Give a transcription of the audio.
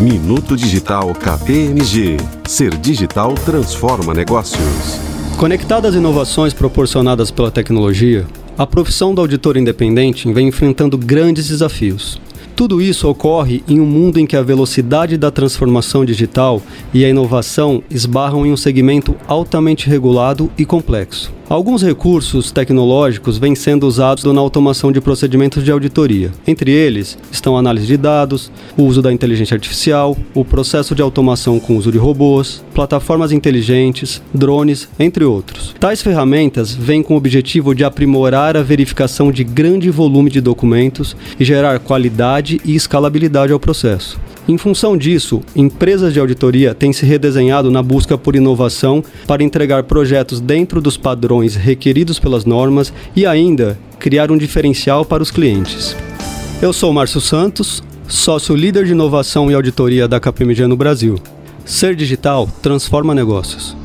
Minuto Digital KPMG. Ser digital transforma negócios. Conectada às inovações proporcionadas pela tecnologia, a profissão do auditor independente vem enfrentando grandes desafios. Tudo isso ocorre em um mundo em que a velocidade da transformação digital e a inovação esbarram em um segmento altamente regulado e complexo. Alguns recursos tecnológicos vêm sendo usados na automação de procedimentos de auditoria. Entre eles estão a análise de dados, o uso da inteligência artificial, o processo de automação com uso de robôs, plataformas inteligentes, drones, entre outros. Tais ferramentas vêm com o objetivo de aprimorar a verificação de grande volume de documentos e gerar qualidade e escalabilidade ao processo. Em função disso, empresas de auditoria têm se redesenhado na busca por inovação para entregar projetos dentro dos padrões requeridos pelas normas e ainda criar um diferencial para os clientes. Eu sou Márcio Santos, sócio líder de inovação e auditoria da KPMG no Brasil. Ser digital transforma negócios.